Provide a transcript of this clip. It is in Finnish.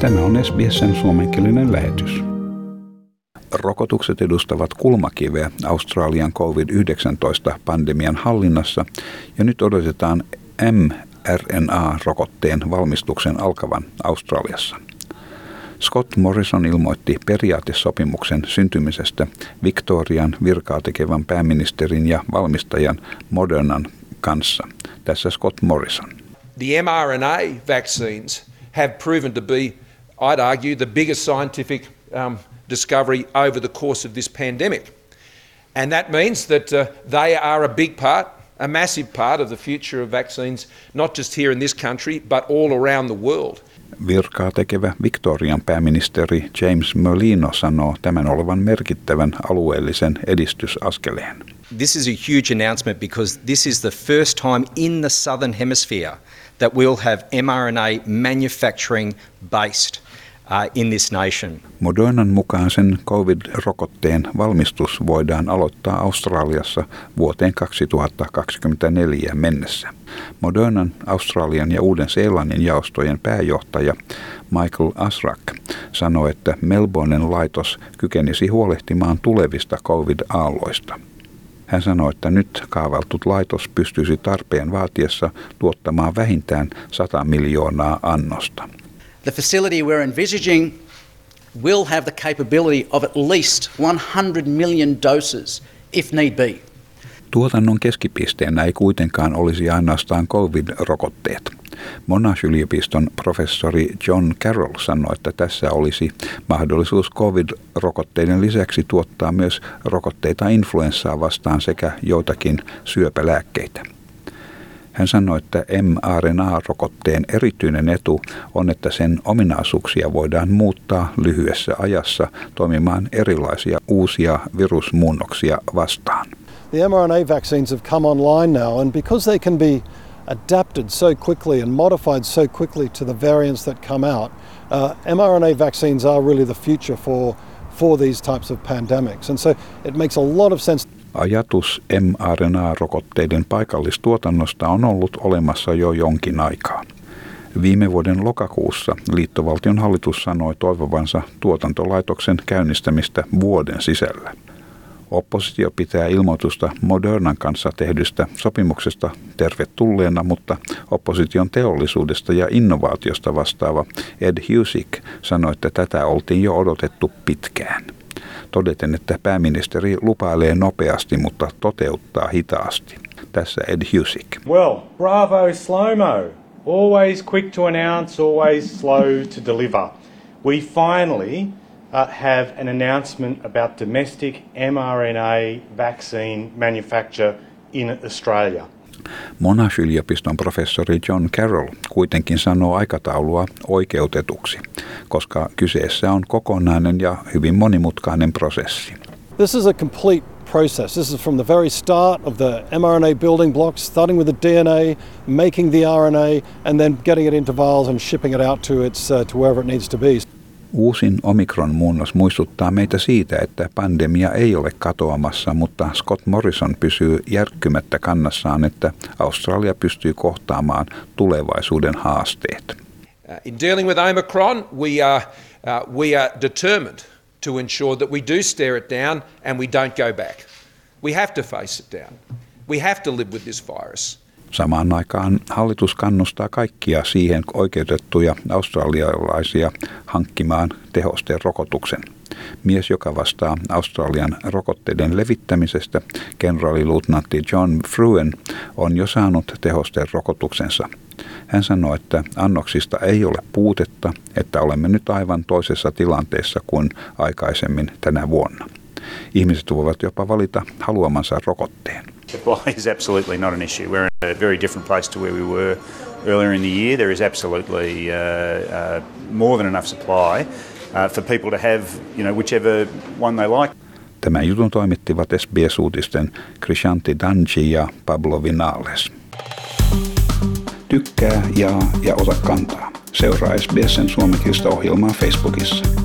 Tämä on SBSn suomenkielinen lähetys. Rokotukset edustavat kulmakiveä Australian COVID-19-pandemian hallinnassa ja nyt odotetaan mRNA-rokotteen valmistuksen alkavan Australiassa. Scott Morrison ilmoitti periaatesopimuksen syntymisestä Victorian virkaa tekevän pääministerin ja valmistajan Modernan kanssa. Tässä Scott Morrison. The mRNA vaccines have proven to be, I'd argue, the biggest scientific um, discovery over the course of this pandemic. And that means that uh, they are a big part, a massive part of the future of vaccines, not just here in this country, but all around the world. Virkaa tekevä Victorian pääministeri James Merlino sanoo tämän olevan merkittävän alueellisen edistysaskeleen. This is a huge announcement because this is the first time in the southern hemisphere that we'll have mRNA manufacturing based uh, in this nation. Modernan mukaan sen COVID-rokotteen valmistus voidaan aloittaa Australiassa vuoteen 2024 mennessä. Modernan, Australian ja Uuden-Seelannin jaostojen pääjohtaja Michael Asrak sanoi, että Melbournen laitos kykenisi huolehtimaan tulevista COVID-aalloista. Hän sanoi, että nyt kaavaltut laitos pystyisi tarpeen vaatiessa tuottamaan vähintään 100 miljoonaa annosta. The facility we're envisaging will have the capability of at least 100 million doses if need be. Tuotannon keskipisteenä ei kuitenkaan olisi ainoastaan COVID-rokotteet. Monash-yliopiston professori John Carroll sanoi, että tässä olisi mahdollisuus COVID-rokotteiden lisäksi tuottaa myös rokotteita influenssaa vastaan sekä joitakin syöpälääkkeitä. Hän sanoi, että mRNA-rokotteen erityinen etu on, että sen ominaisuuksia voidaan muuttaa lyhyessä ajassa toimimaan erilaisia uusia virusmuunnoksia vastaan. The mRNA vaccines have come online now, and because they can be adapted so quickly and modified so quickly to the variants that come out, uh, mRNA vaccines are really the future for, for these types of pandemics. And so it makes a lot of sense. Ajatus mRNA-rokotteiden paikallistuotannosta on ollut olemassa jo jonkin aikaa. Viime vuoden lokakuussa liittovaltion hallitus sanoi toivovansa tuotantolaitoksen käynnistämistä vuoden sisällä. Oppositio pitää ilmoitusta Modernan kanssa tehdystä sopimuksesta tervetulleena, mutta opposition teollisuudesta ja innovaatiosta vastaava Ed Husick sanoi, että tätä oltiin jo odotettu pitkään. Todeten, että pääministeri lupailee nopeasti, mutta toteuttaa hitaasti. Tässä Ed Husick. Well, bravo slow-mo. Always quick to announce, always slow to deliver. We finally uh, have an announcement about domestic mRNA vaccine manufacture in Australia. Monash-yliopiston professori John Carroll kuitenkin sanoo aikataulua oikeutetuksi, koska kyseessä on kokonainen ja hyvin monimutkainen prosessi. This is a complete process. This is from the very start of the mRNA building blocks, starting with the DNA, making the RNA, and then getting it into vials and shipping it out to its uh, to wherever it needs to be. Uusin omikron-muunnos muistuttaa meitä siitä, että pandemia ei ole katoamassa, mutta Scott Morrison pysyy järkkymättä kannassaan, että Australia pystyy kohtaamaan tulevaisuuden haasteet. Uh, in dealing with Omicron, we are, uh, we are determined to ensure that we do stare it down and we don't go back. We have to face it down. We have to live with this virus. Samaan aikaan hallitus kannustaa kaikkia siihen oikeutettuja australialaisia hankkimaan tehosteen rokotuksen. Mies, joka vastaa Australian rokotteiden levittämisestä, kenraaliluutnantti John Fruen, on jo saanut tehosteen rokotuksensa. Hän sanoi, että annoksista ei ole puutetta, että olemme nyt aivan toisessa tilanteessa kuin aikaisemmin tänä vuonna. Ihmiset voivat jopa valita haluamansa rokotteen. Supply is absolutely not an issue. We're in a very different place to where we were earlier in the year. There is absolutely uh, uh, more than enough supply uh, for people to have, you know, whichever one they like. Tämän jutun toimittivat SBS-uutisten Krishanti Danji ja Pablo Vinales. Tykkää, jaa ja ota kantaa. Seuraa SBSn suomenkielistä ohjelmaa Facebookissa.